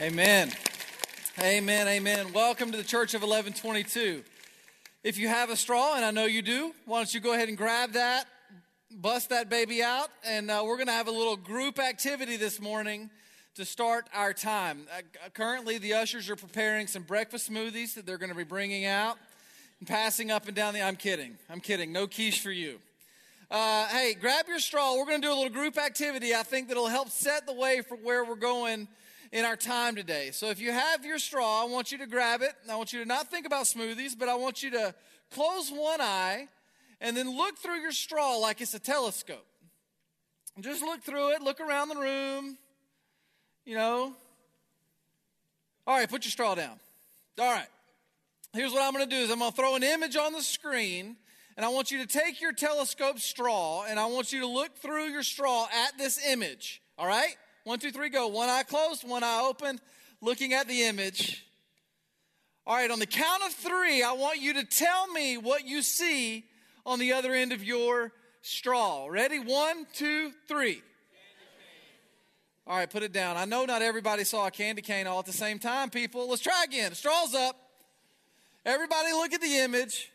Amen. Amen. Amen. Welcome to the Church of 1122. If you have a straw, and I know you do, why don't you go ahead and grab that, bust that baby out, and uh, we're going to have a little group activity this morning to start our time. Uh, currently, the ushers are preparing some breakfast smoothies that they're going to be bringing out and passing up and down the. I'm kidding. I'm kidding. No quiche for you. Uh, hey, grab your straw. We're going to do a little group activity. I think that'll help set the way for where we're going in our time today. So if you have your straw, I want you to grab it. I want you to not think about smoothies, but I want you to close one eye and then look through your straw like it's a telescope. Just look through it, look around the room, you know. All right, put your straw down. All right. Here's what I'm going to do is I'm going to throw an image on the screen and I want you to take your telescope straw and I want you to look through your straw at this image. All right? One, two, three, go. One eye closed, one eye open, looking at the image. All right, on the count of three, I want you to tell me what you see on the other end of your straw. Ready? One, two, three. All right, put it down. I know not everybody saw a candy cane all at the same time, people. Let's try again. Straw's up. Everybody look at the image.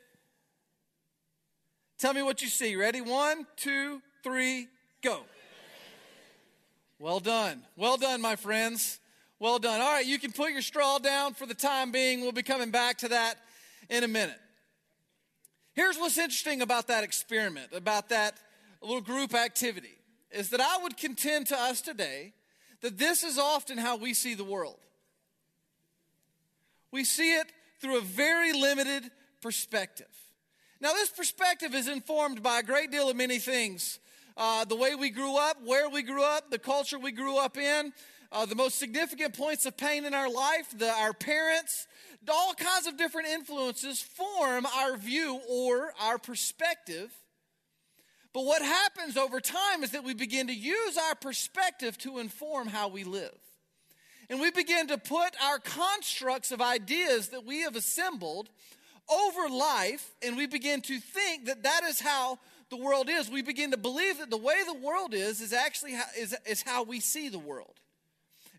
Tell me what you see. Ready? One, two, three, go. Well done. Well done, my friends. Well done. All right, you can put your straw down for the time being. We'll be coming back to that in a minute. Here's what's interesting about that experiment, about that little group activity, is that I would contend to us today that this is often how we see the world. We see it through a very limited perspective. Now, this perspective is informed by a great deal of many things uh, the way we grew up, where we grew up, the culture we grew up in, uh, the most significant points of pain in our life, the, our parents, all kinds of different influences form our view or our perspective. But what happens over time is that we begin to use our perspective to inform how we live. And we begin to put our constructs of ideas that we have assembled over life, and we begin to think that that is how the world is, we begin to believe that the way the world is is actually how, is, is how we see the world.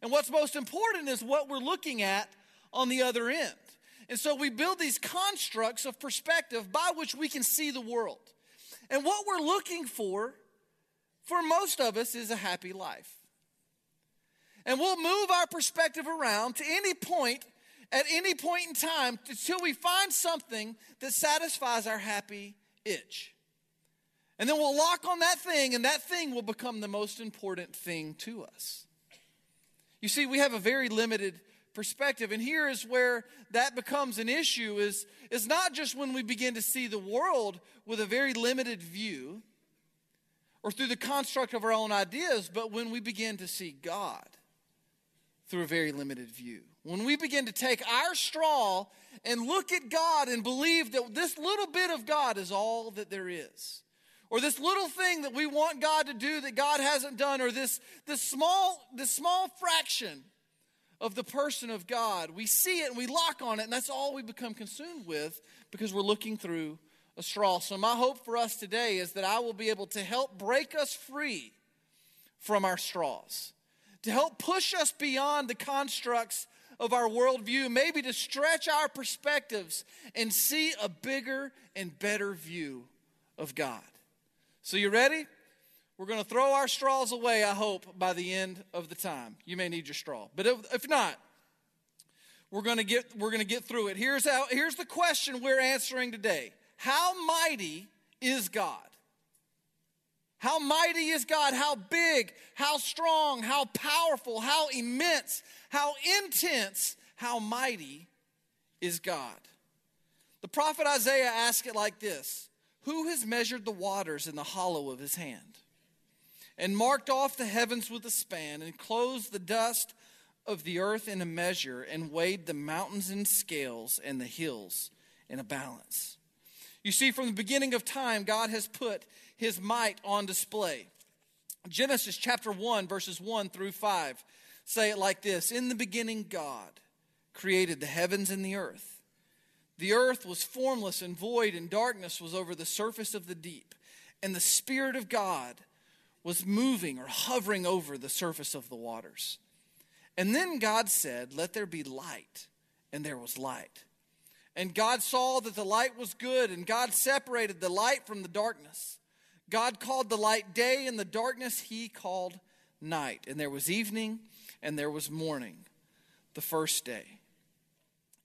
And what's most important is what we're looking at on the other end. And so we build these constructs of perspective by which we can see the world. And what we're looking for, for most of us, is a happy life. And we'll move our perspective around to any point, at any point in time, until we find something that satisfies our happy itch. And then we'll lock on that thing, and that thing will become the most important thing to us. You see, we have a very limited perspective. And here is where that becomes an issue is, is not just when we begin to see the world with a very limited view or through the construct of our own ideas, but when we begin to see God through a very limited view. When we begin to take our straw and look at God and believe that this little bit of God is all that there is or this little thing that we want God to do that God hasn't done, or this, this, small, this small fraction of the person of God. We see it and we lock on it, and that's all we become consumed with because we're looking through a straw. So, my hope for us today is that I will be able to help break us free from our straws, to help push us beyond the constructs of our worldview, maybe to stretch our perspectives and see a bigger and better view of God. So, you ready? We're going to throw our straws away, I hope, by the end of the time. You may need your straw. But if, if not, we're going to get we're going to get through it. Here's how here's the question we're answering today. How mighty is God? How mighty is God? How big, how strong, how powerful, how immense, how intense, how mighty is God? The prophet Isaiah asked it like this who has measured the waters in the hollow of his hand, and marked off the heavens with a span, and closed the dust of the earth in a measure, and weighed the mountains in scales and the hills in a balance? You see, from the beginning of time, God has put his might on display. Genesis chapter 1, verses 1 through 5 say it like this In the beginning, God created the heavens and the earth. The earth was formless and void, and darkness was over the surface of the deep. And the Spirit of God was moving or hovering over the surface of the waters. And then God said, Let there be light. And there was light. And God saw that the light was good, and God separated the light from the darkness. God called the light day, and the darkness he called night. And there was evening, and there was morning, the first day.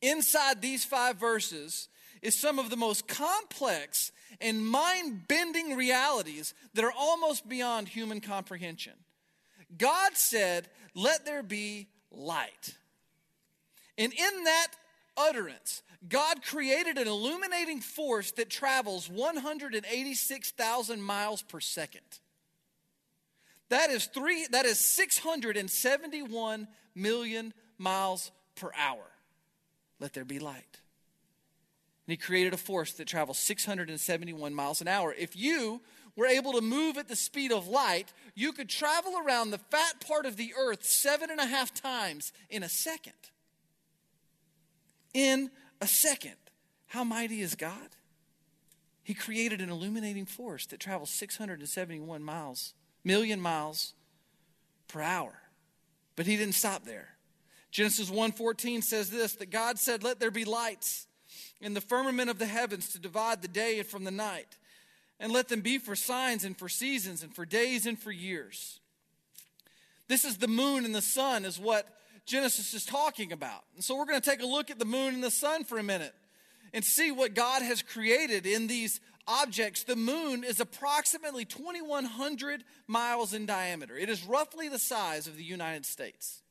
Inside these five verses is some of the most complex and mind bending realities that are almost beyond human comprehension. God said, Let there be light. And in that utterance, God created an illuminating force that travels 186,000 miles per second. That is three that is 671 million miles per hour. Let there be light. And he created a force that travels 671 miles an hour. If you were able to move at the speed of light, you could travel around the fat part of the earth seven and a half times in a second. In a second. How mighty is God? He created an illuminating force that travels 671 miles, million miles per hour. But he didn't stop there. Genesis 1:14 says this that God said, "Let there be lights in the firmament of the heavens to divide the day from the night, and let them be for signs and for seasons and for days and for years." This is the moon and the sun is what Genesis is talking about. And so we're going to take a look at the moon and the sun for a minute and see what God has created in these objects. The moon is approximately 2,100 miles in diameter, it is roughly the size of the United States.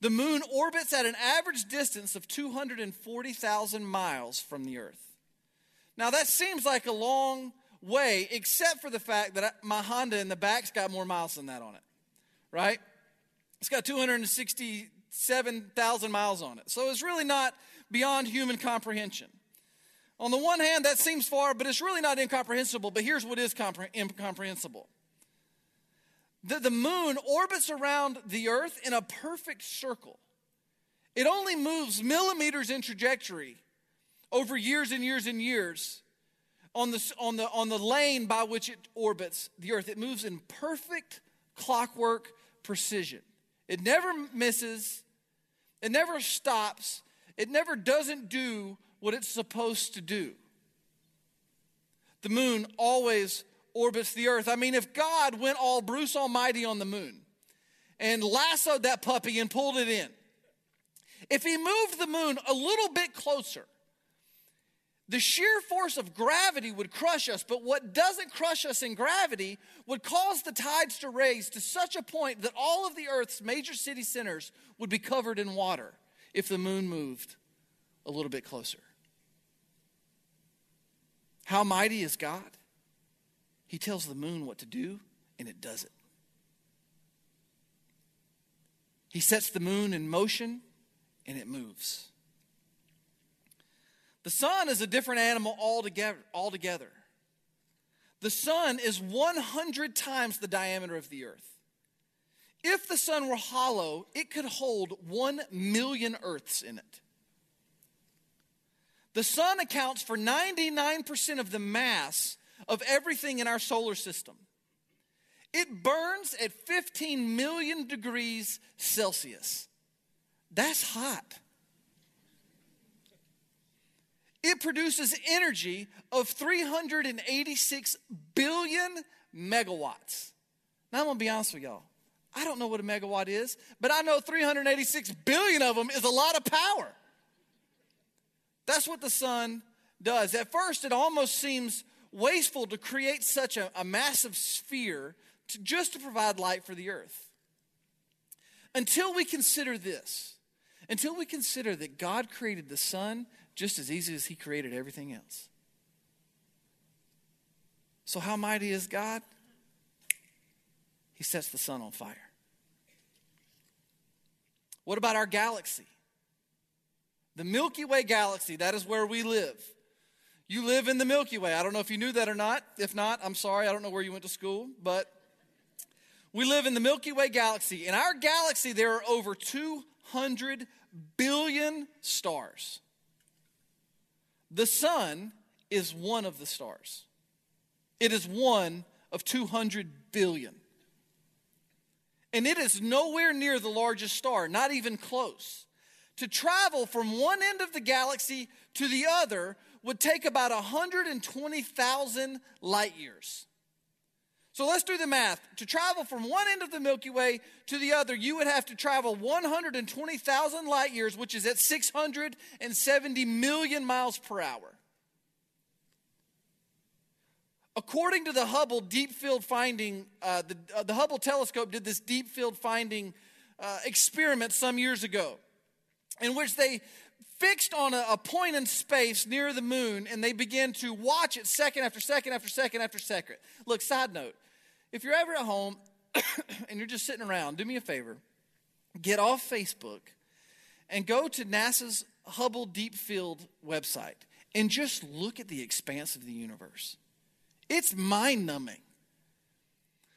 The moon orbits at an average distance of 240,000 miles from the Earth. Now, that seems like a long way, except for the fact that my Honda in the back's got more miles than that on it, right? It's got 267,000 miles on it. So it's really not beyond human comprehension. On the one hand, that seems far, but it's really not incomprehensible. But here's what is compre- incomprehensible the, the moon orbits around the earth in a perfect circle. It only moves millimeters in trajectory over years and years and years on the, on, the, on the lane by which it orbits the earth. It moves in perfect clockwork precision. It never misses, it never stops, it never doesn't do what it's supposed to do. The moon always orbits the earth. I mean, if God went all Bruce Almighty on the moon and lassoed that puppy and pulled it in, if he moved the moon a little bit closer, the sheer force of gravity would crush us, but what doesn't crush us in gravity would cause the tides to raise to such a point that all of the Earth's major city centers would be covered in water if the moon moved a little bit closer. How mighty is God? He tells the moon what to do, and it does it. He sets the moon in motion, and it moves. The sun is a different animal altogether. altogether. The sun is 100 times the diameter of the earth. If the sun were hollow, it could hold 1 million earths in it. The sun accounts for 99% of the mass of everything in our solar system. It burns at 15 million degrees Celsius. That's hot it produces energy of 386 billion megawatts. Now, I'm going to be honest with y'all. I don't know what a megawatt is, but I know 386 billion of them is a lot of power. That's what the sun does. At first, it almost seems wasteful to create such a, a massive sphere to, just to provide light for the earth. Until we consider this, until we consider that God created the sun just as easy as He created everything else. So, how mighty is God? He sets the sun on fire. What about our galaxy? The Milky Way galaxy, that is where we live. You live in the Milky Way. I don't know if you knew that or not. If not, I'm sorry. I don't know where you went to school, but we live in the Milky Way galaxy. In our galaxy, there are over 200 billion stars. The sun is one of the stars, it is one of 200 billion. and it is nowhere near the largest star, not even close. To travel from one end of the galaxy to the other would take about 120,000 light years. So let's do the math. To travel from one end of the Milky Way to the other, you would have to travel 120,000 light years, which is at 670 million miles per hour. According to the Hubble Deep Field Finding, uh, the, uh, the, Hubble telescope did this deep field finding uh, experiment some years ago, in which they fixed on a, a point in space near the moon and they begin to watch it second after second after second after second. Look, side note if you're ever at home and you're just sitting around, do me a favor get off Facebook and go to NASA's Hubble Deep Field website and just look at the expanse of the universe. It's mind numbing.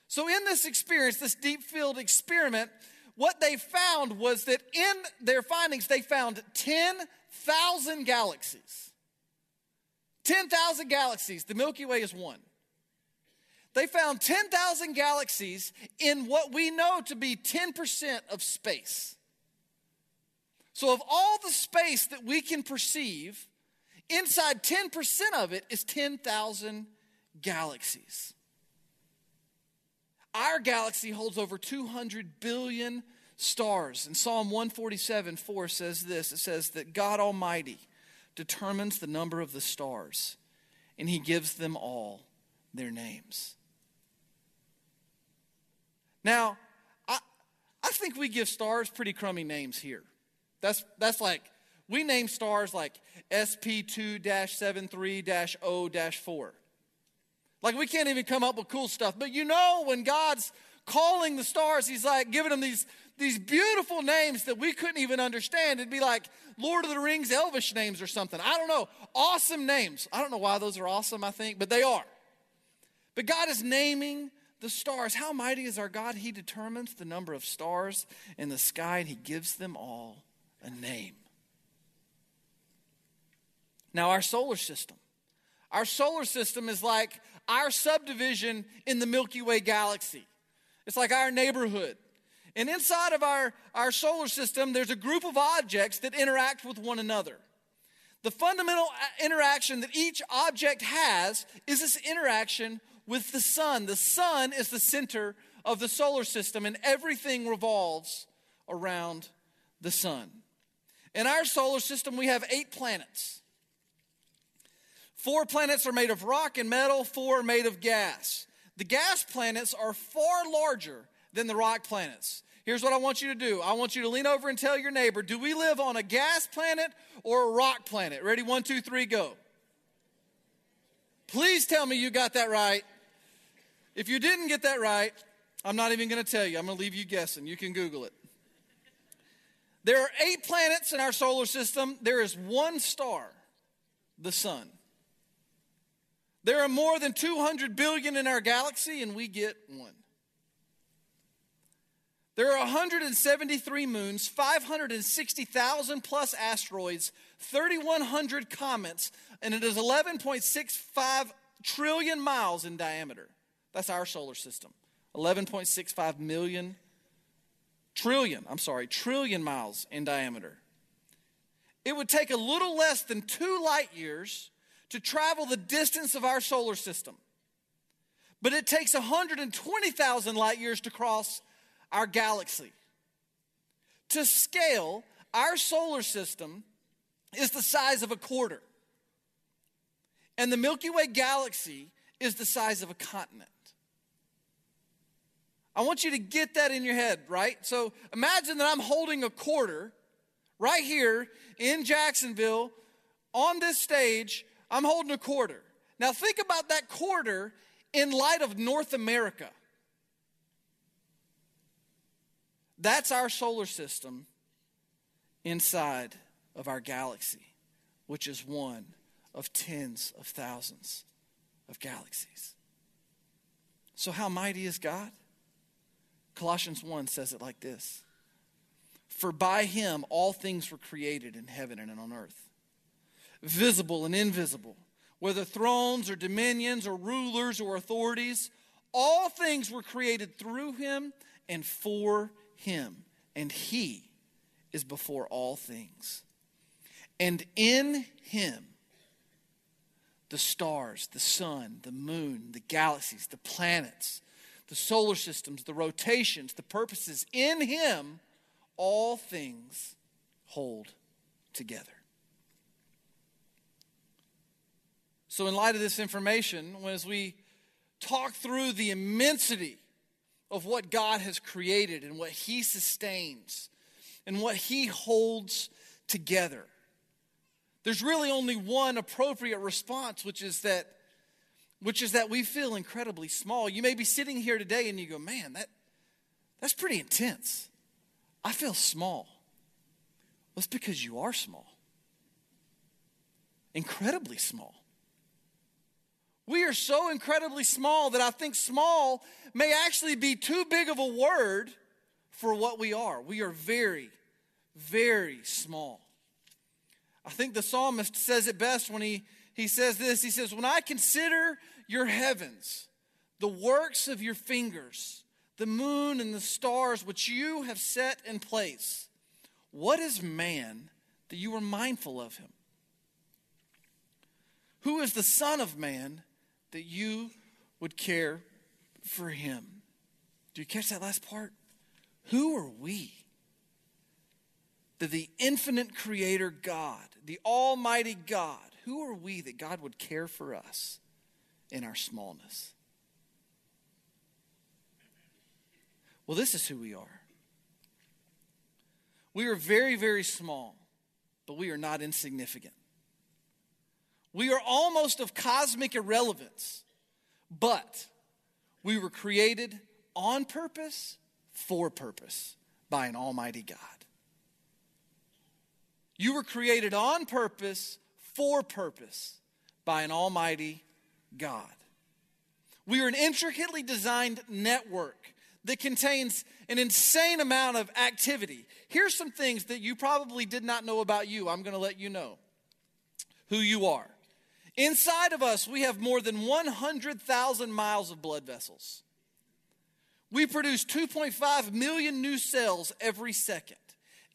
So, in this experience, this deep field experiment, what they found was that in their findings, they found 10,000 galaxies. 10,000 galaxies. The Milky Way is one. They found 10,000 galaxies in what we know to be 10% of space. So, of all the space that we can perceive, inside 10% of it is 10,000 galaxies. Our galaxy holds over 200 billion stars. And Psalm 147 4 says this it says that God Almighty determines the number of the stars, and He gives them all their names. Now, I, I think we give stars pretty crummy names here. That's, that's like, we name stars like SP2 73 0 4. Like we can't even come up with cool stuff. But you know, when God's calling the stars, He's like giving them these, these beautiful names that we couldn't even understand. It'd be like Lord of the Rings Elvish names or something. I don't know. Awesome names. I don't know why those are awesome, I think, but they are. But God is naming the stars. How mighty is our God? He determines the number of stars in the sky and He gives them all a name. Now, our solar system. Our solar system is like our subdivision in the Milky Way galaxy. It's like our neighborhood. And inside of our, our solar system, there's a group of objects that interact with one another. The fundamental uh, interaction that each object has is this interaction with the sun. The sun is the center of the solar system, and everything revolves around the sun. In our solar system, we have eight planets. Four planets are made of rock and metal, four are made of gas. The gas planets are far larger than the rock planets. Here's what I want you to do I want you to lean over and tell your neighbor do we live on a gas planet or a rock planet? Ready? One, two, three, go. Please tell me you got that right. If you didn't get that right, I'm not even going to tell you. I'm going to leave you guessing. You can Google it. There are eight planets in our solar system. There is one star, the sun. There are more than 200 billion in our galaxy, and we get one. There are 173 moons, 560,000 plus asteroids, 3,100 comets, and it is 11.65 trillion miles in diameter. That's our solar system. 11.65 million, trillion, I'm sorry, trillion miles in diameter. It would take a little less than two light years to travel the distance of our solar system. But it takes 120,000 light years to cross our galaxy. To scale, our solar system is the size of a quarter. And the Milky Way galaxy is the size of a continent. I want you to get that in your head, right? So imagine that I'm holding a quarter right here in Jacksonville on this stage I'm holding a quarter. Now think about that quarter in light of North America. That's our solar system inside of our galaxy, which is one of tens of thousands of galaxies. So, how mighty is God? Colossians 1 says it like this For by him all things were created in heaven and on earth visible and invisible, whether thrones or dominions or rulers or authorities, all things were created through him and for him, and he is before all things. And in him, the stars, the sun, the moon, the galaxies, the planets, the solar systems, the rotations, the purposes, in him, all things hold together. So, in light of this information, as we talk through the immensity of what God has created and what He sustains and what He holds together, there's really only one appropriate response, which is that which is that we feel incredibly small. You may be sitting here today and you go, "Man, that that's pretty intense. I feel small." It's because you are small. Incredibly small. We are so incredibly small that I think small may actually be too big of a word for what we are. We are very, very small. I think the psalmist says it best when he, he says this He says, When I consider your heavens, the works of your fingers, the moon and the stars which you have set in place, what is man that you are mindful of him? Who is the Son of Man that you would care for him. Do you catch that last part? Who are we? That the infinite creator God, the almighty God, who are we that God would care for us in our smallness? Well, this is who we are. We are very, very small, but we are not insignificant. We are almost of cosmic irrelevance, but we were created on purpose, for purpose, by an almighty God. You were created on purpose, for purpose, by an almighty God. We are an intricately designed network that contains an insane amount of activity. Here's some things that you probably did not know about you. I'm going to let you know who you are. Inside of us, we have more than 100,000 miles of blood vessels. We produce 2.5 million new cells every second.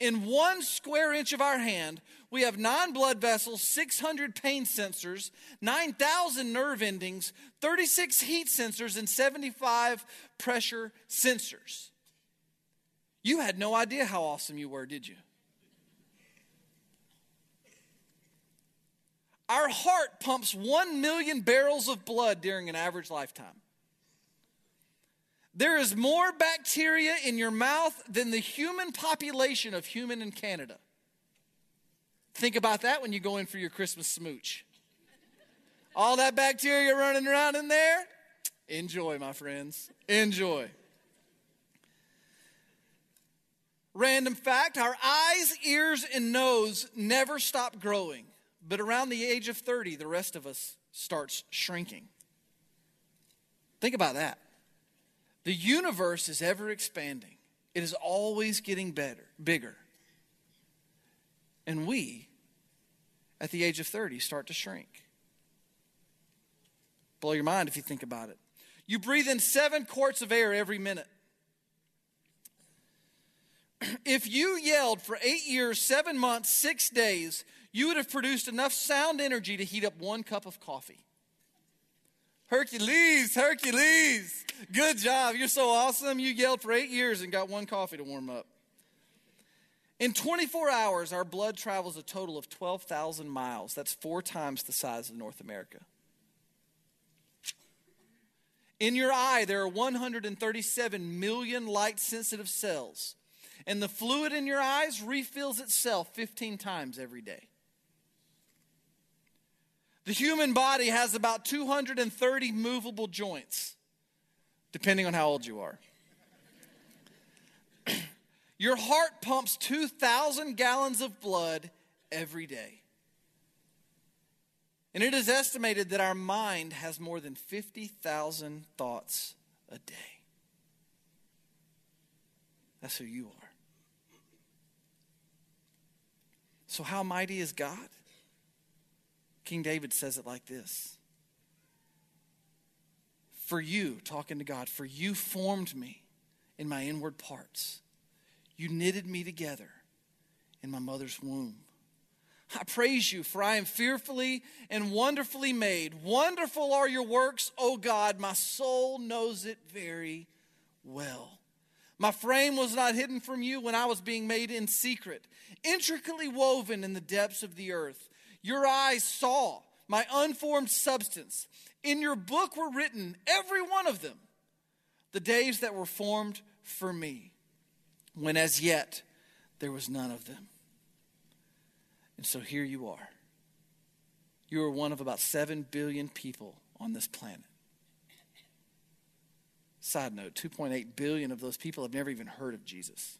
In one square inch of our hand, we have nine blood vessels, 600 pain sensors, 9,000 nerve endings, 36 heat sensors, and 75 pressure sensors. You had no idea how awesome you were, did you? Our heart pumps 1 million barrels of blood during an average lifetime. There is more bacteria in your mouth than the human population of human in Canada. Think about that when you go in for your Christmas smooch. All that bacteria running around in there. Enjoy, my friends. Enjoy. Random fact our eyes, ears, and nose never stop growing. But around the age of 30, the rest of us starts shrinking. Think about that. The universe is ever expanding. It is always getting better, bigger. And we, at the age of 30, start to shrink. Blow your mind if you think about it. You breathe in seven quarts of air every minute. If you yelled for eight years, seven months, six days, you would have produced enough sound energy to heat up one cup of coffee. Hercules, Hercules, good job. You're so awesome. You yelled for eight years and got one coffee to warm up. In 24 hours, our blood travels a total of 12,000 miles. That's four times the size of North America. In your eye, there are 137 million light sensitive cells, and the fluid in your eyes refills itself 15 times every day. The human body has about 230 movable joints, depending on how old you are. Your heart pumps 2,000 gallons of blood every day. And it is estimated that our mind has more than 50,000 thoughts a day. That's who you are. So, how mighty is God? King David says it like this For you, talking to God, for you formed me in my inward parts. You knitted me together in my mother's womb. I praise you, for I am fearfully and wonderfully made. Wonderful are your works, O God. My soul knows it very well. My frame was not hidden from you when I was being made in secret, intricately woven in the depths of the earth. Your eyes saw my unformed substance. In your book were written, every one of them, the days that were formed for me, when as yet there was none of them. And so here you are. You are one of about 7 billion people on this planet. Side note 2.8 billion of those people have never even heard of Jesus,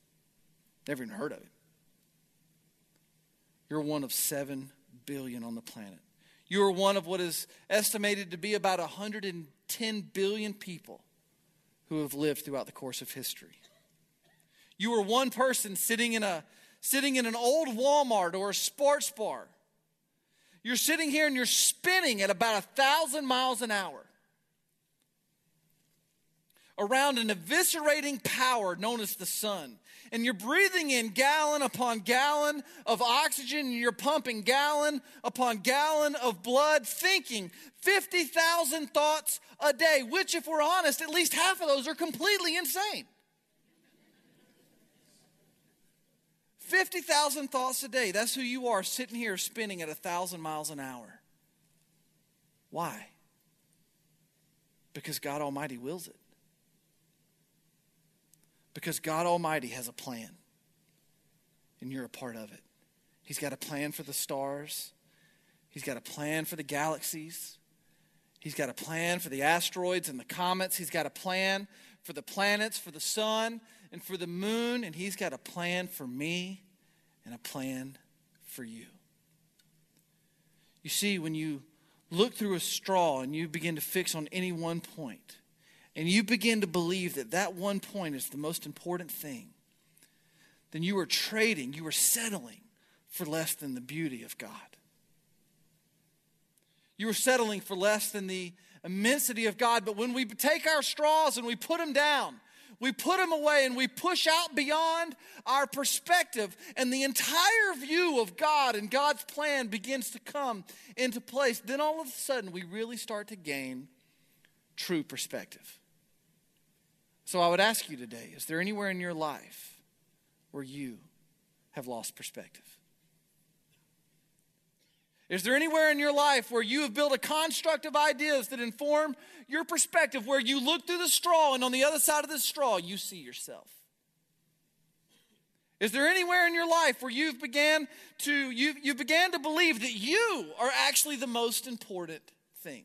never even heard of him. You're one of 7 billion on the planet. You are one of what is estimated to be about 110 billion people who have lived throughout the course of history. You are one person sitting in a sitting in an old Walmart or a sports bar. You're sitting here and you're spinning at about a thousand miles an hour around an eviscerating power known as the sun. And you're breathing in gallon upon gallon of oxygen, and you're pumping gallon upon gallon of blood, thinking 50,000 thoughts a day, which, if we're honest, at least half of those are completely insane. 50,000 thoughts a day. That's who you are sitting here spinning at a 1,000 miles an hour. Why? Because God Almighty wills it. Because God Almighty has a plan, and you're a part of it. He's got a plan for the stars, He's got a plan for the galaxies, He's got a plan for the asteroids and the comets, He's got a plan for the planets, for the sun, and for the moon, and He's got a plan for me and a plan for you. You see, when you look through a straw and you begin to fix on any one point, and you begin to believe that that one point is the most important thing, then you are trading, you are settling for less than the beauty of God. You are settling for less than the immensity of God. But when we take our straws and we put them down, we put them away and we push out beyond our perspective, and the entire view of God and God's plan begins to come into place, then all of a sudden we really start to gain true perspective. So I would ask you today is there anywhere in your life where you have lost perspective? Is there anywhere in your life where you have built a construct of ideas that inform your perspective, where you look through the straw and on the other side of the straw you see yourself? Is there anywhere in your life where you've began to you you began to believe that you are actually the most important thing?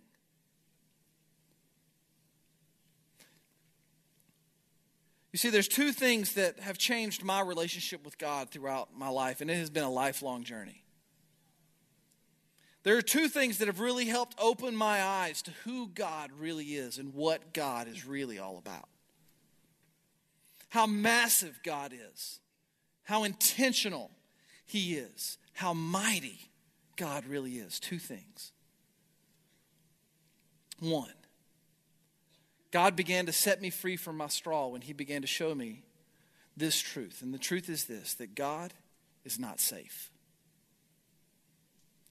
You see, there's two things that have changed my relationship with God throughout my life, and it has been a lifelong journey. There are two things that have really helped open my eyes to who God really is and what God is really all about. How massive God is, how intentional He is, how mighty God really is. Two things. One, God began to set me free from my straw when He began to show me this truth. And the truth is this that God is not safe.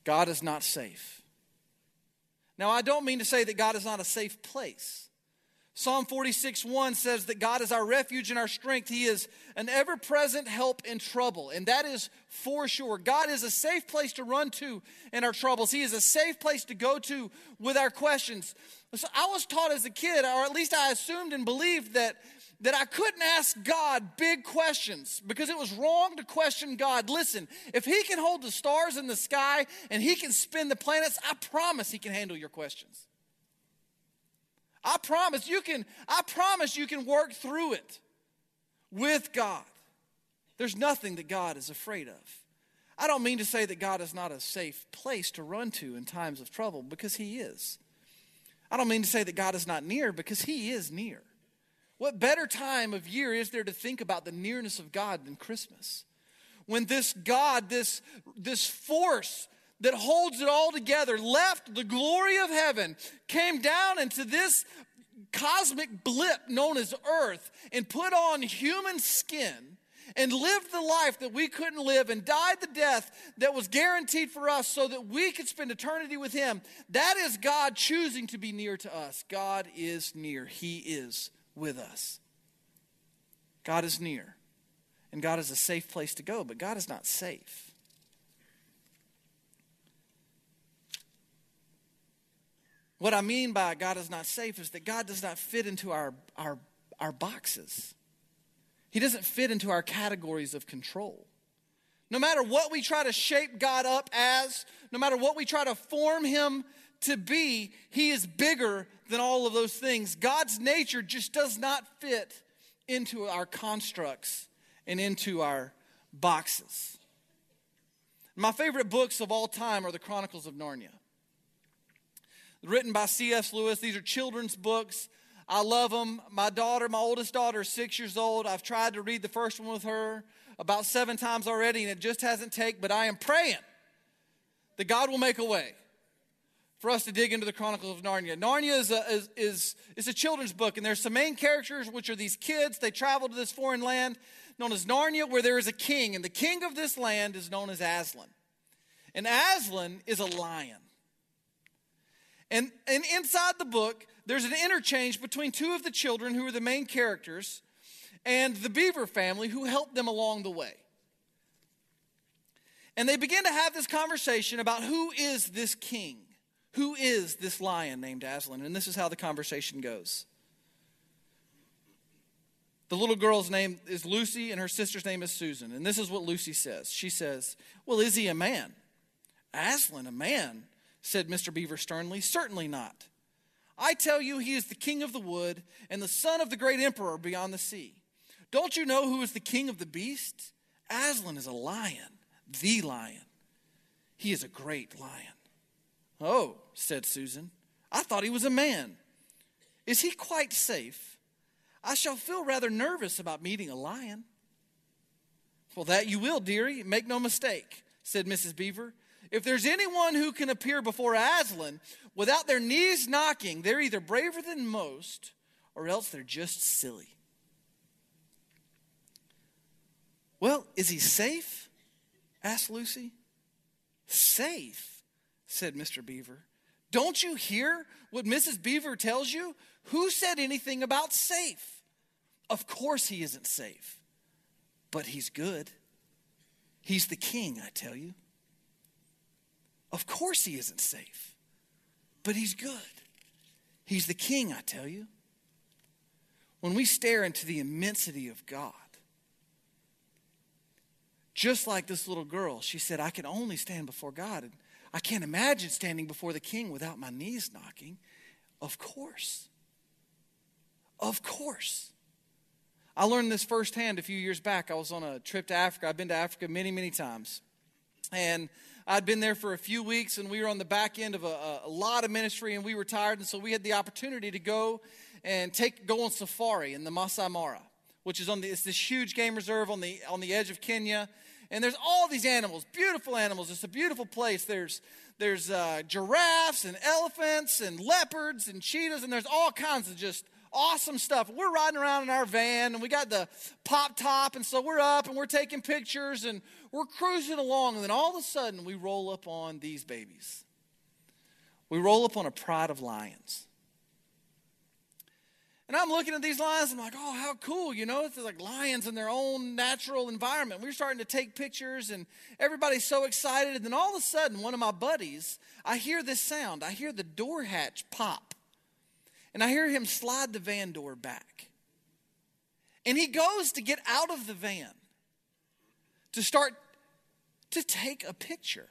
God is not safe. Now, I don't mean to say that God is not a safe place. Psalm 46 1 says that God is our refuge and our strength. He is an ever present help in trouble. And that is for sure. God is a safe place to run to in our troubles. He is a safe place to go to with our questions. So I was taught as a kid, or at least I assumed and believed that, that I couldn't ask God big questions because it was wrong to question God. Listen, if He can hold the stars in the sky and He can spin the planets, I promise He can handle your questions. I promise you can, I promise you can work through it with God. There's nothing that God is afraid of. I don't mean to say that God is not a safe place to run to in times of trouble because He is. I don't mean to say that God is not near because He is near. What better time of year is there to think about the nearness of God than Christmas? When this God, this, this force that holds it all together, left the glory of heaven, came down into this cosmic blip known as Earth and put on human skin and lived the life that we couldn't live and died the death that was guaranteed for us so that we could spend eternity with Him, that is God choosing to be near to us. God is near, He is with us. God is near, and God is a safe place to go, but God is not safe. What I mean by God is not safe is that God does not fit into our, our, our boxes. He doesn't fit into our categories of control. No matter what we try to shape God up as, no matter what we try to form Him to be, He is bigger than all of those things. God's nature just does not fit into our constructs and into our boxes. My favorite books of all time are the Chronicles of Narnia written by C.S. Lewis. These are children's books. I love them. My daughter, my oldest daughter, is six years old. I've tried to read the first one with her about seven times already, and it just hasn't taken. But I am praying that God will make a way for us to dig into the Chronicles of Narnia. Narnia is a, is, is, is a children's book, and there's some main characters, which are these kids. They travel to this foreign land known as Narnia, where there is a king, and the king of this land is known as Aslan. And Aslan is a lion. And, and inside the book, there's an interchange between two of the children who are the main characters and the Beaver family who helped them along the way. And they begin to have this conversation about who is this king? Who is this lion named Aslan? And this is how the conversation goes. The little girl's name is Lucy, and her sister's name is Susan. And this is what Lucy says. She says, Well, is he a man? Aslan, a man? said Mr. Beaver sternly. Certainly not. I tell you, he is the king of the wood and the son of the great emperor beyond the sea. Don't you know who is the king of the beasts? Aslan is a lion, the lion. He is a great lion. Oh, said Susan, I thought he was a man. Is he quite safe? I shall feel rather nervous about meeting a lion. Well, that you will, dearie. Make no mistake, said Mrs. Beaver. If there's anyone who can appear before Aslan without their knees knocking, they're either braver than most or else they're just silly. Well, is he safe? asked Lucy. Safe, said Mr. Beaver. Don't you hear what Mrs. Beaver tells you? Who said anything about safe? Of course he isn't safe, but he's good. He's the king, I tell you. Of course, he isn't safe, but he's good. He's the king, I tell you. When we stare into the immensity of God, just like this little girl, she said, I can only stand before God. And I can't imagine standing before the king without my knees knocking. Of course. Of course. I learned this firsthand a few years back. I was on a trip to Africa. I've been to Africa many, many times. And I'd been there for a few weeks and we were on the back end of a, a, lot of ministry and we were tired. And so we had the opportunity to go and take, go on safari in the Masai Mara, which is on the, it's this huge game reserve on the, on the edge of Kenya. And there's all these animals, beautiful animals. It's a beautiful place. There's, there's uh, giraffes and elephants and leopards and cheetahs and there's all kinds of just awesome stuff. We're riding around in our van and we got the pop top, and so we're up and we're taking pictures and we're cruising along, and then all of a sudden we roll up on these babies. We roll up on a pride of lions. And I'm looking at these lions, I'm like, oh, how cool, you know? It's like lions in their own natural environment. We're starting to take pictures, and everybody's so excited. And then all of a sudden, one of my buddies, I hear this sound. I hear the door hatch pop. And I hear him slide the van door back. And he goes to get out of the van to start to take a picture.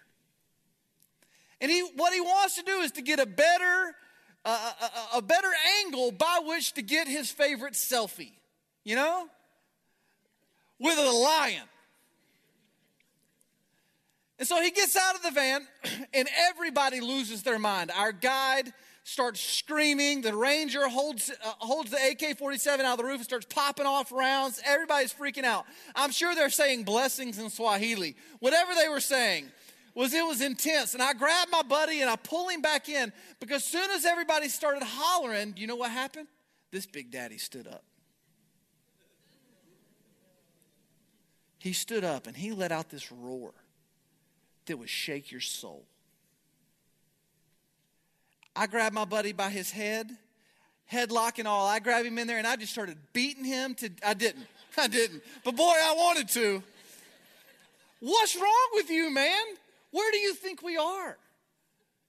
And he, what he wants to do is to get a better, uh, a, a better angle by which to get his favorite selfie, you know, with a lion. And so he gets out of the van, and everybody loses their mind. Our guide starts screaming. The ranger holds, uh, holds the AK 47 out of the roof and starts popping off rounds. Everybody's freaking out. I'm sure they're saying blessings in Swahili. Whatever they were saying was it was intense. And I grabbed my buddy and I pull him back in because as soon as everybody started hollering, you know what happened? this big daddy stood up. He stood up and he let out this roar that would shake your soul. I grabbed my buddy by his head, headlock and all. I grabbed him in there and I just started beating him to. I didn't. I didn't. But boy, I wanted to. What's wrong with you, man? Where do you think we are?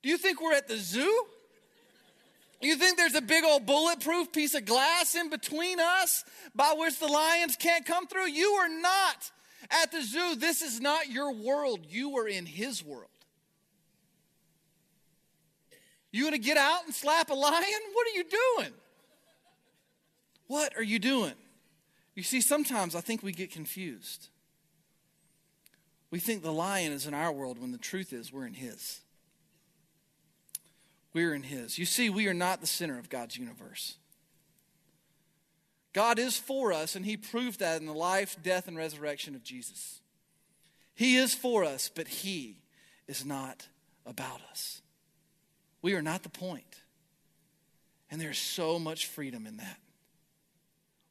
Do you think we're at the zoo? You think there's a big old bulletproof piece of glass in between us by which the lions can't come through? You are not at the zoo. This is not your world. You are in his world. You gonna get out and slap a lion? What are you doing? What are you doing? You see, sometimes I think we get confused. We think the lion is in our world when the truth is we're in his. We're in his. You see, we are not the center of God's universe. God is for us, and he proved that in the life, death, and resurrection of Jesus. He is for us, but he is not about us. We are not the point. And there's so much freedom in that.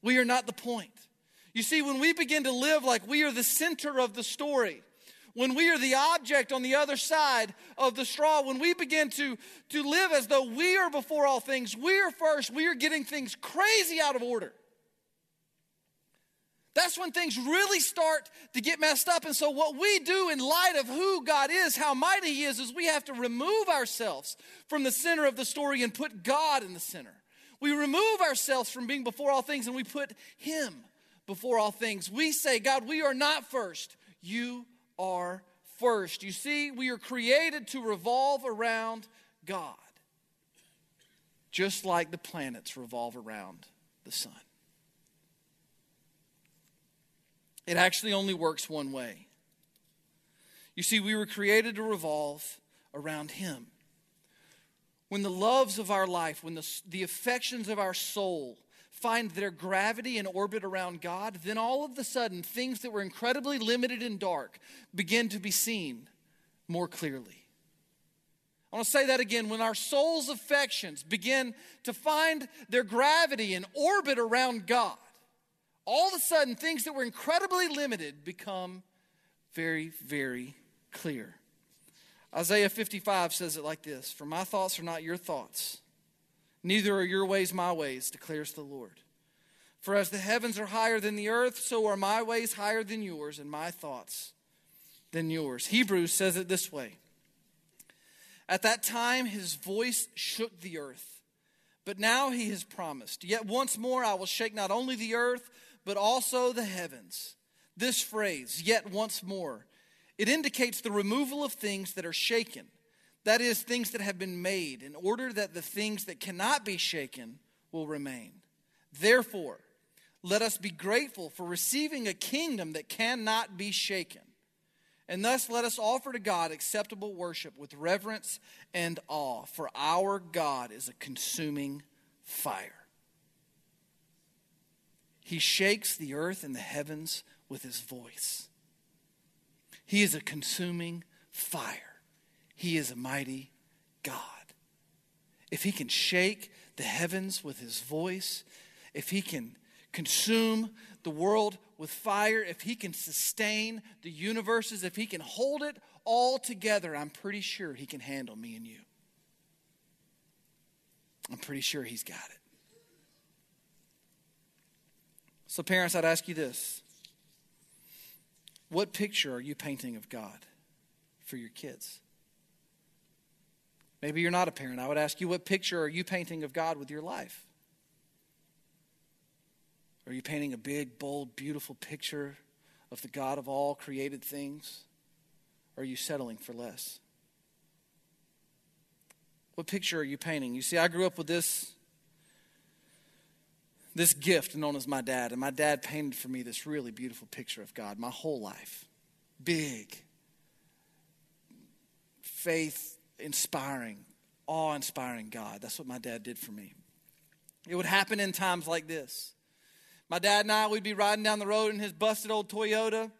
We are not the point. You see, when we begin to live like we are the center of the story, when we are the object on the other side of the straw, when we begin to, to live as though we are before all things, we are first, we are getting things crazy out of order. That's when things really start to get messed up. And so, what we do in light of who God is, how mighty He is, is we have to remove ourselves from the center of the story and put God in the center. We remove ourselves from being before all things and we put Him before all things. We say, God, we are not first. You are first. You see, we are created to revolve around God, just like the planets revolve around the sun. It actually only works one way. You see, we were created to revolve around Him. When the loves of our life, when the, the affections of our soul, find their gravity and orbit around God, then all of a sudden, things that were incredibly limited and dark begin to be seen more clearly. I want to say that again. When our soul's affections begin to find their gravity and orbit around God, all of a sudden, things that were incredibly limited become very, very clear. Isaiah 55 says it like this For my thoughts are not your thoughts Neither are your ways my ways, declares the Lord. For as the heavens are higher than the earth, so are my ways higher than yours, and my thoughts than yours. Hebrews says it this way At that time, his voice shook the earth. But now he has promised, Yet once more I will shake not only the earth, but also the heavens. This phrase, yet once more, it indicates the removal of things that are shaken that is, things that have been made, in order that the things that cannot be shaken will remain. Therefore, let us be grateful for receiving a kingdom that cannot be shaken. And thus let us offer to God acceptable worship with reverence and awe, for our God is a consuming fire. He shakes the earth and the heavens with his voice. He is a consuming fire. He is a mighty God. If he can shake the heavens with his voice, if he can consume the world with fire, if he can sustain the universes, if he can hold it all together, I'm pretty sure he can handle me and you. I'm pretty sure he's got it. So, parents, I'd ask you this What picture are you painting of God for your kids? Maybe you're not a parent. I would ask you, what picture are you painting of God with your life? Are you painting a big, bold, beautiful picture of the God of all created things? Or are you settling for less? What picture are you painting? You see, I grew up with this this gift known as my dad, and my dad painted for me this really beautiful picture of God my whole life. Big, faith inspiring, awe inspiring God. That's what my dad did for me. It would happen in times like this. My dad and I, we'd be riding down the road in his busted old Toyota,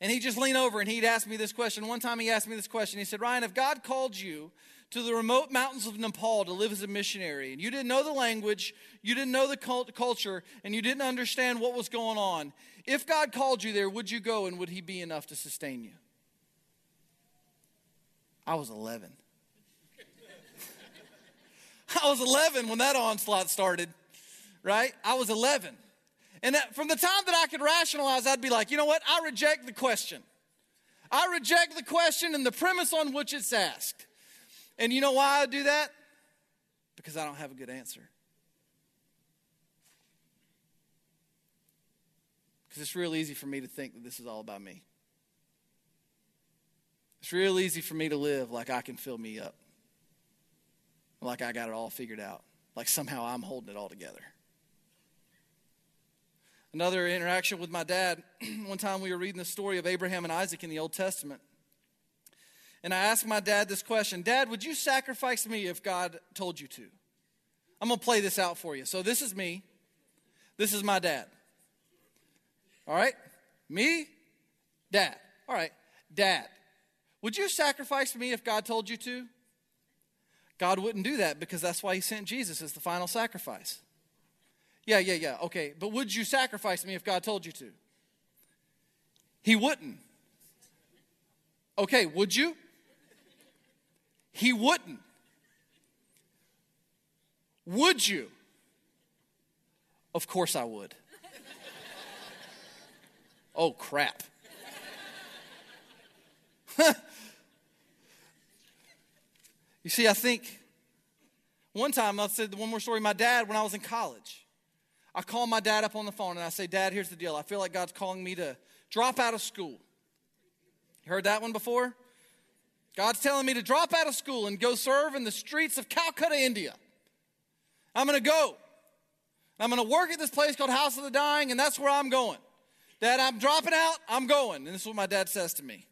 And he'd just lean over and he'd ask me this question. One time he asked me this question. He said, Ryan, if God called you to the remote mountains of Nepal to live as a missionary, and you didn't know the language, you didn't know the cult- culture, and you didn't understand what was going on, if God called you there, would you go and would he be enough to sustain you? I was 11. I was 11 when that onslaught started, right? I was 11. And that, from the time that I could rationalize, I'd be like, you know what? I reject the question. I reject the question and the premise on which it's asked. And you know why I do that? Because I don't have a good answer. Because it's real easy for me to think that this is all about me. It's real easy for me to live like I can fill me up, like I got it all figured out, like somehow I'm holding it all together. Another interaction with my dad, one time we were reading the story of Abraham and Isaac in the Old Testament. And I asked my dad this question Dad, would you sacrifice me if God told you to? I'm going to play this out for you. So this is me. This is my dad. All right? Me, dad. All right, dad. Would you sacrifice me if God told you to? God wouldn't do that because that's why he sent Jesus as the final sacrifice. Yeah, yeah, yeah. Okay, but would you sacrifice me if God told you to? He wouldn't. Okay, would you? He wouldn't. Would you? Of course I would. oh, crap. you see, I think one time, I said one more story. My dad, when I was in college, I called my dad up on the phone and I say, Dad, here's the deal. I feel like God's calling me to drop out of school. You heard that one before? God's telling me to drop out of school and go serve in the streets of Calcutta, India. I'm going to go. I'm going to work at this place called House of the Dying, and that's where I'm going. Dad, I'm dropping out. I'm going. And this is what my dad says to me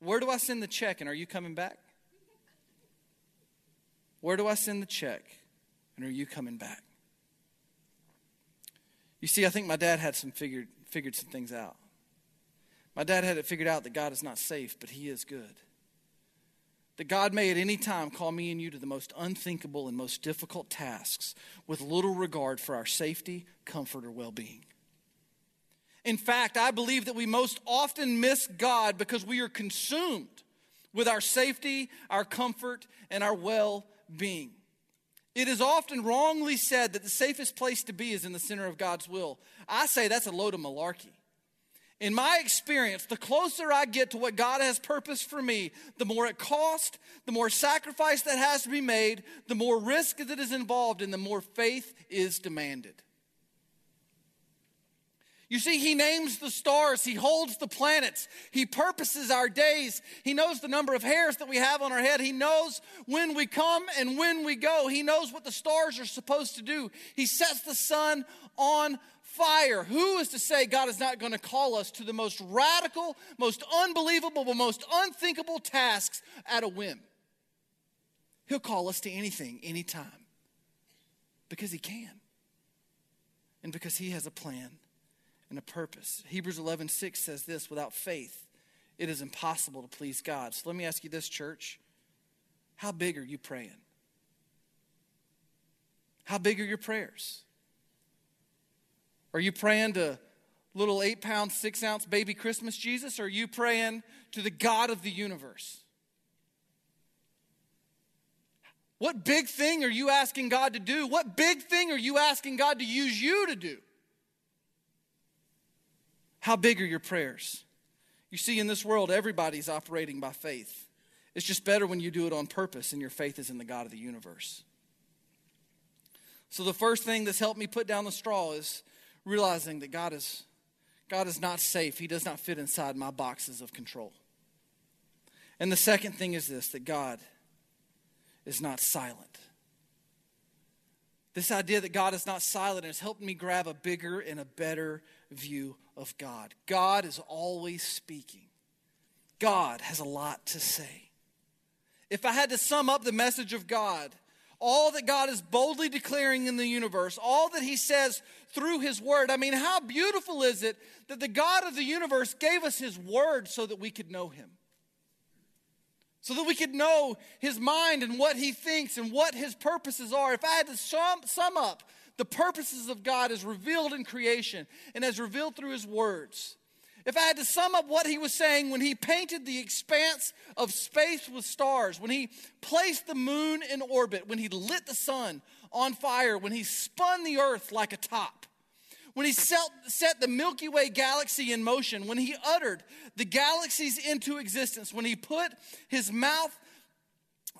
Where do I send the check, and are you coming back? Where do I send the check, and are you coming back? You see, I think my dad had some figured, figured some things out. My dad had it figured out that God is not safe, but He is good that God may at any time call me and you to the most unthinkable and most difficult tasks with little regard for our safety, comfort, or well being. In fact, I believe that we most often miss God because we are consumed with our safety, our comfort, and our well being. It is often wrongly said that the safest place to be is in the center of God's will. I say that's a load of malarkey in my experience, the closer I get to what God has purposed for me, the more it costs, the more sacrifice that has to be made, the more risk that is involved, and the more faith is demanded. You see, He names the stars, He holds the planets, He purposes our days, He knows the number of hairs that we have on our head, He knows when we come and when we go, He knows what the stars are supposed to do. He sets the sun on fire. Who is to say God is not going to call us to the most radical, most unbelievable, most unthinkable tasks at a whim? He'll call us to anything, anytime. Because He can. And because He has a plan and a purpose. Hebrews 11 6 says this without faith, it is impossible to please God. So let me ask you this, church. How big are you praying? How big are your prayers? Are you praying to little eight pound, six ounce baby Christmas Jesus? Or are you praying to the God of the universe? What big thing are you asking God to do? What big thing are you asking God to use you to do? How big are your prayers? You see, in this world, everybody's operating by faith. It's just better when you do it on purpose and your faith is in the God of the universe. So, the first thing that's helped me put down the straw is realizing that God is, God is not safe. He does not fit inside my boxes of control. And the second thing is this that God is not silent. This idea that God is not silent has helped me grab a bigger and a better view of God. God is always speaking, God has a lot to say. If I had to sum up the message of God, all that God is boldly declaring in the universe, all that He says through His Word. I mean, how beautiful is it that the God of the universe gave us His Word so that we could know Him? So that we could know His mind and what He thinks and what His purposes are. If I had to sum, sum up the purposes of God as revealed in creation and as revealed through His words, if I had to sum up what he was saying when he painted the expanse of space with stars, when he placed the moon in orbit, when he lit the sun on fire, when he spun the earth like a top, when he set, the Milky Way galaxy in motion, when he uttered the galaxies into existence, when he put his mouth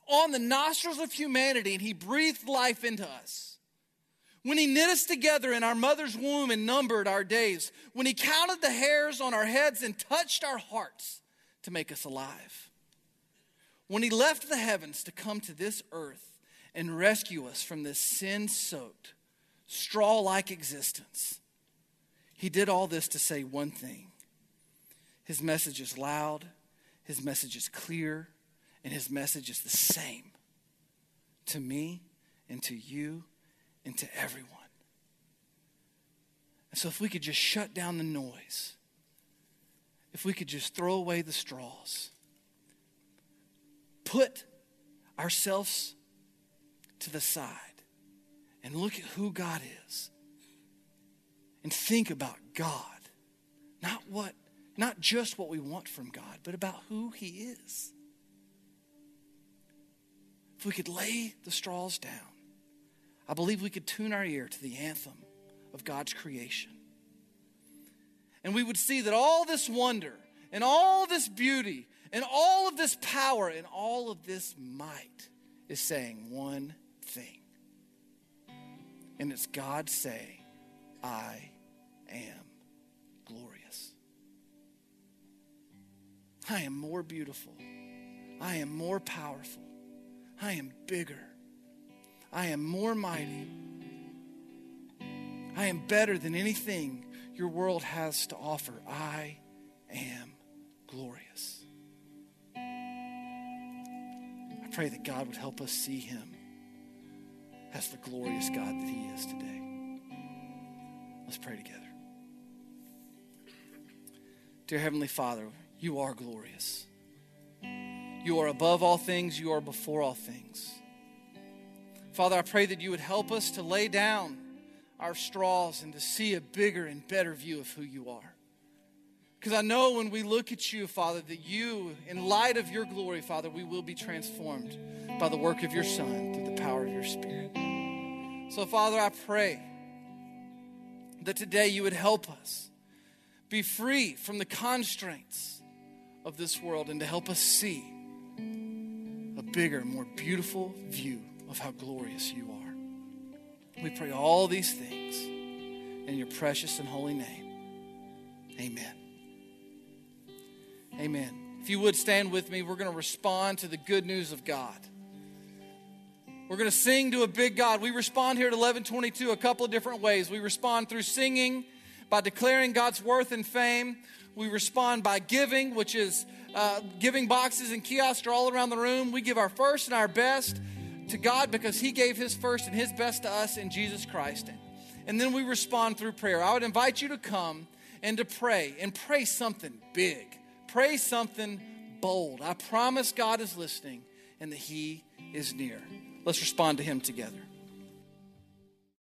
on the nostrils of humanity and he breathed life into us when he knit us together in our mother's womb and numbered our days, when he counted the hairs on our heads and touched our hearts to make us alive, when he left the heavens to come to this earth and rescue us from this sin soaked, straw like existence, he did all this to say one thing. His message is loud, his message is clear, and his message is the same to me and to you into everyone. And so, if we could just shut down the noise, if we could just throw away the straws, put ourselves to the side and look at who God is and think about God, not what not just what we want from God, but about who he is. If we could lay the straws down I believe we could tune our ear to the anthem of God's creation. And we would see that all this wonder and all this beauty and all of this power and all of this might is saying one thing. And it's God saying, I am glorious. I am more beautiful. I am more powerful. I am bigger. I am more mighty. I am better than anything your world has to offer. I am glorious. I pray that God would help us see him as the glorious God that he is today. Let's pray together. Dear Heavenly Father, you are glorious. You are above all things, you are before all things. Father, I pray that you would help us to lay down our straws and to see a bigger and better view of who you are. Because I know when we look at you, Father, that you, in light of your glory, Father, we will be transformed by the work of your Son through the power of your Spirit. So, Father, I pray that today you would help us be free from the constraints of this world and to help us see a bigger, more beautiful view of how glorious you are. We pray all these things in your precious and holy name. Amen. Amen. If you would stand with me, we're going to respond to the good news of God. We're going to sing to a big God. We respond here at 1122 a couple of different ways. We respond through singing, by declaring God's worth and fame. We respond by giving, which is uh, giving boxes and kiosks are all around the room. We give our first and our best to God because He gave His first and His best to us in Jesus Christ. And then we respond through prayer. I would invite you to come and to pray and pray something big, pray something bold. I promise God is listening and that He is near. Let's respond to Him together.